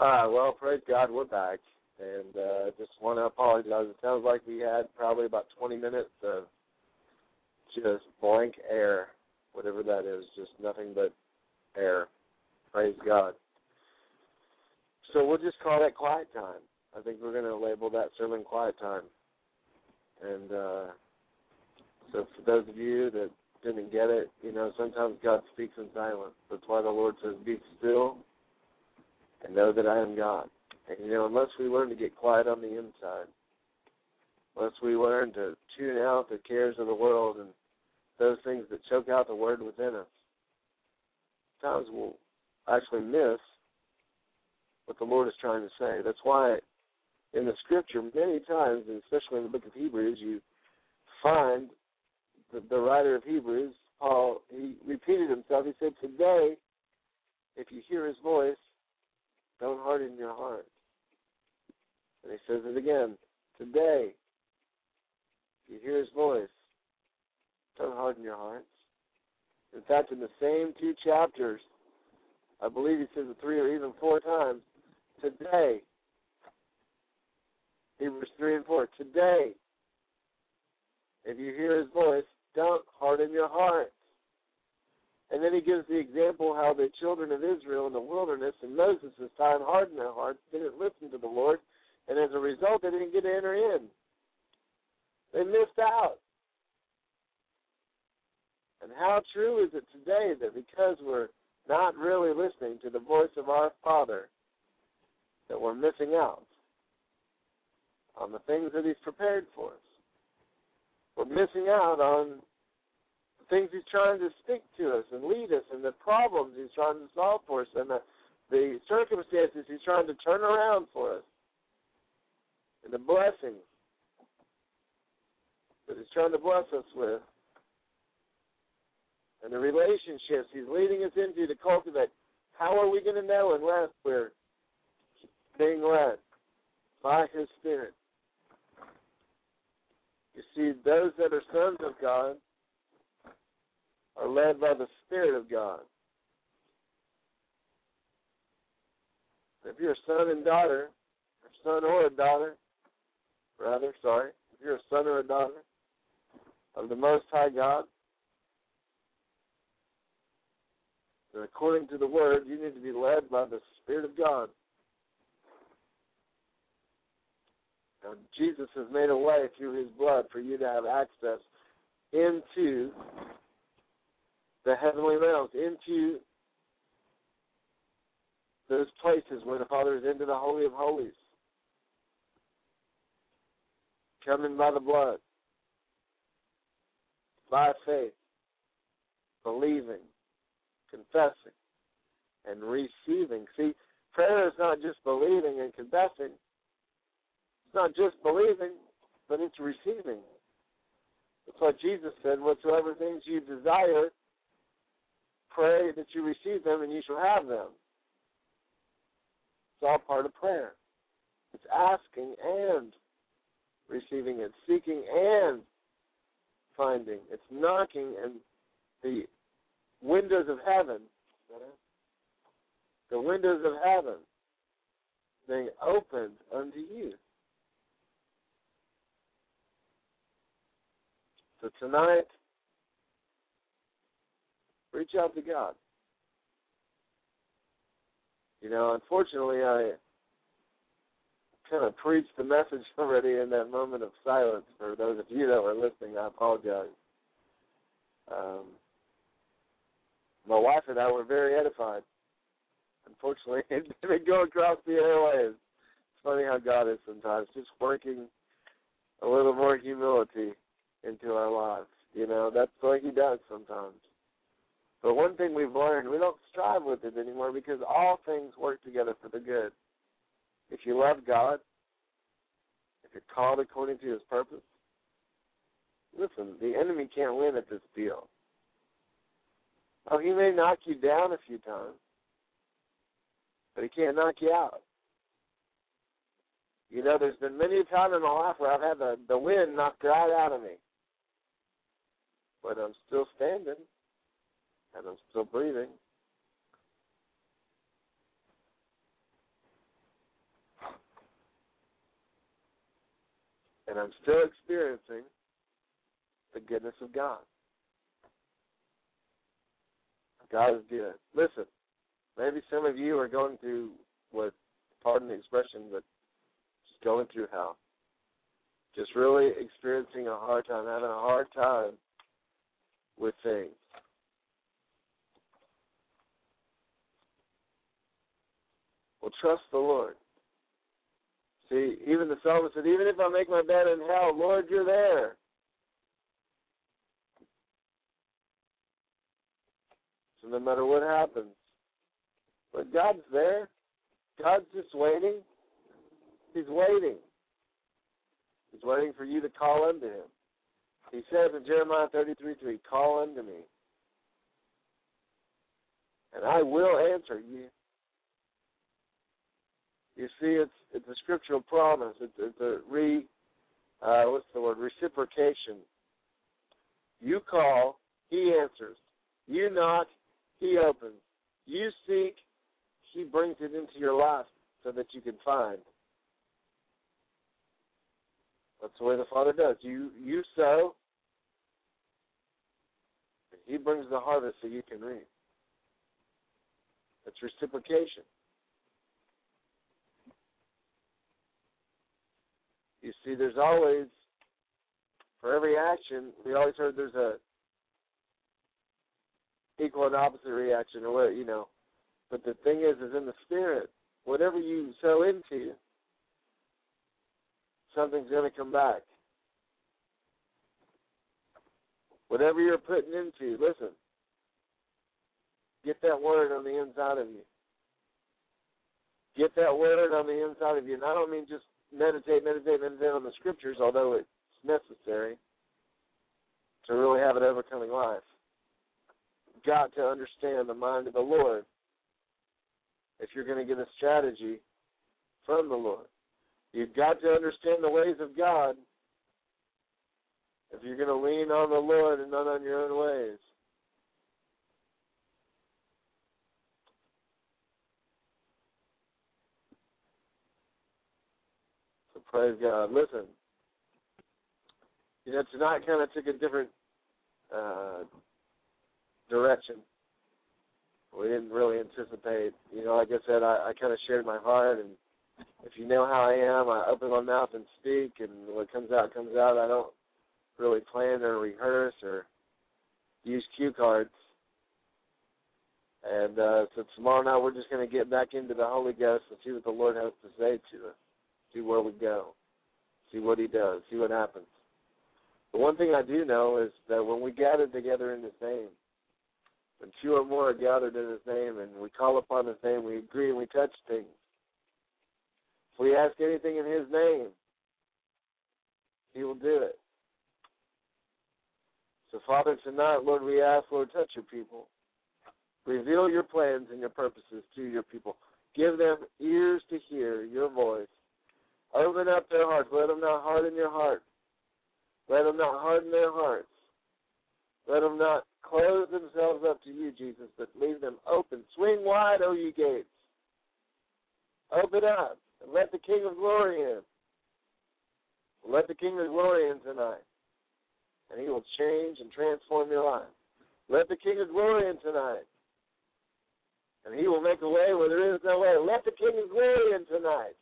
Uh, well, praise God, we're back. And uh, just want to apologize. It sounds like we had probably about 20 minutes of just blank air, whatever that is, just nothing but air. Praise God. So we'll just call that quiet time. I think we're going to label that sermon quiet time. And uh, so for those of you that didn't get it, you know, sometimes God speaks in silence. That's why the Lord says, Be still and know that I am God. And you know, unless we learn to get quiet on the inside, unless we learn to tune out the cares of the world and those things that choke out the word within us, times we'll actually miss what the Lord is trying to say. That's why in the scripture, many times, and especially in the book of Hebrews, you find the, the writer of Hebrews, Paul, he repeated himself. He said, Today, if you hear his voice, don't harden your heart. And he says it again. Today, if you hear his voice, don't harden your hearts. In fact, in the same two chapters, I believe he says it three or even four times, today, Hebrews 3 and 4, today, if you hear his voice, don't harden your hearts. And then he gives the example how the children of Israel in the wilderness in Moses' time hardened their hearts, didn't listen to the Lord, and as a result, they didn't get to enter in. They missed out. And how true is it today that because we're not really listening to the voice of our Father, that we're missing out on the things that He's prepared for us? We're missing out on things He's trying to speak to us and lead us, and the problems He's trying to solve for us, and the, the circumstances He's trying to turn around for us, and the blessings that He's trying to bless us with and the relationships he's leading us into to cultivate. How are we going to know unless we're being led by his Spirit? You see, those that are sons of God are led by the Spirit of God. If you're a son and daughter, or son or a daughter, rather, sorry, if you're a son or a daughter of the Most High God, And according to the Word, you need to be led by the Spirit of God. Now, Jesus has made a way through His blood for you to have access into the heavenly realms, into those places where the Father is into the Holy of Holies. Coming by the blood, by faith, believing, confessing, and receiving. See, prayer is not just believing and confessing. It's not just believing, but it's receiving. That's what Jesus said, whatsoever things you desire, pray that you receive them and you shall have them. It's all part of prayer. It's asking and receiving it, seeking and finding. It's knocking and the windows of heaven, the windows of heaven being opened unto you. So tonight, reach out to God. You know, unfortunately, I kind of preached the message (laughs) already in that moment of silence. For those of you that were listening, I apologize. Um, my wife and I were very edified. Unfortunately, (laughs) it didn't go across the airwaves. It's funny how God is sometimes, just working a little more humility into our lives. You know, that's what He does sometimes. But one thing we've learned, we don't strive with it anymore because all things work together for the good. If you love God, if you're called according to His purpose, listen, the enemy can't win at this deal. Oh, he may knock you down a few times, but he can't knock you out. You know, there's been many a time in my life where I've had the, the wind knocked right out of me. But I'm still standing and I'm still breathing. And I'm still experiencing the goodness of God. God is good. Listen, maybe some of you are going through what, pardon the expression, but just going through hell. Just really experiencing a hard time, having a hard time with things. Well, trust the Lord. See, even the psalmist said, even if I make my bed in hell, Lord, you're there. So no matter what happens, but God's there. God's just waiting. He's waiting. He's waiting for you to call unto him. He says in Jeremiah 33 3, Call unto me, and I will answer you. You see, it's it's a scriptural promise. It's, it's a re, uh, what's the word? Reciprocation. You call, he answers. You knock, he opens. You seek, he brings it into your life so that you can find. That's the way the Father does. You you sow, He brings the harvest so you can reap. It's reciprocation. See, there's always, for every action, we always heard there's a equal and opposite reaction, or what you know. But the thing is, is in the spirit, whatever you sow into, something's going to come back. Whatever you're putting into, listen, get that word on the inside of you. Get that word on the inside of you. And I don't mean just meditate, meditate, meditate on the scriptures, although it's necessary to really have an overcoming life. Got to understand the mind of the Lord if you're going to get a strategy from the Lord. You've got to understand the ways of God if you're going to lean on the Lord and not on your own ways. So praise God. Listen, you know, tonight kind of took a different uh, direction. We didn't really anticipate. You know, like I said, I, I kind of shared my heart, and if you know how I am, I open my mouth and speak, and what comes out comes out. I don't really plan or rehearse or use cue cards. And uh, so tomorrow night we're just going to get back into the Holy Ghost and see what the Lord has to say to us, see where we go, see what He does, see what happens. The one thing I do know is that when we gather together in His name, when two or more are gathered in His name and we call upon His name, we agree and we touch things. If we ask anything in His name, He will do it. So, Father, tonight, Lord, we ask, Lord, touch your people. Reveal your plans and your purposes to your people. Give them ears to hear your voice. Open up their hearts. Let them not harden your heart. Let them not harden their hearts. Let them not close themselves up to you, Jesus, but leave them open. Swing wide, O ye gates. Open up and let the King of Glory in. Let the King of Glory in tonight. And he will change and transform your life. Let the King of Glory in tonight. And he will make a way where there is no way. Let the King of Glory in tonight.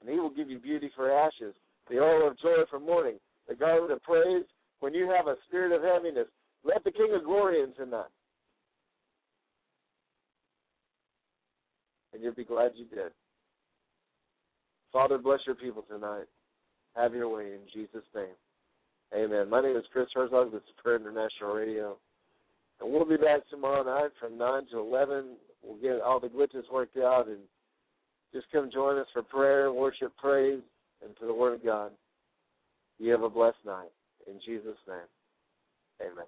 And he will give you beauty for ashes, the oil of joy for mourning, the garment of praise when you have a spirit of heaviness. Let the King of Glory in tonight. And you'll be glad you did. Father, bless your people tonight. Have your way in Jesus' name. Amen. My name is Chris Herzog. This is Prayer International Radio. And we'll be back tomorrow night from 9 to 11. We'll get all the glitches worked out and just come join us for prayer, worship, praise, and to the Word of God. You have a blessed night. In Jesus' name, amen.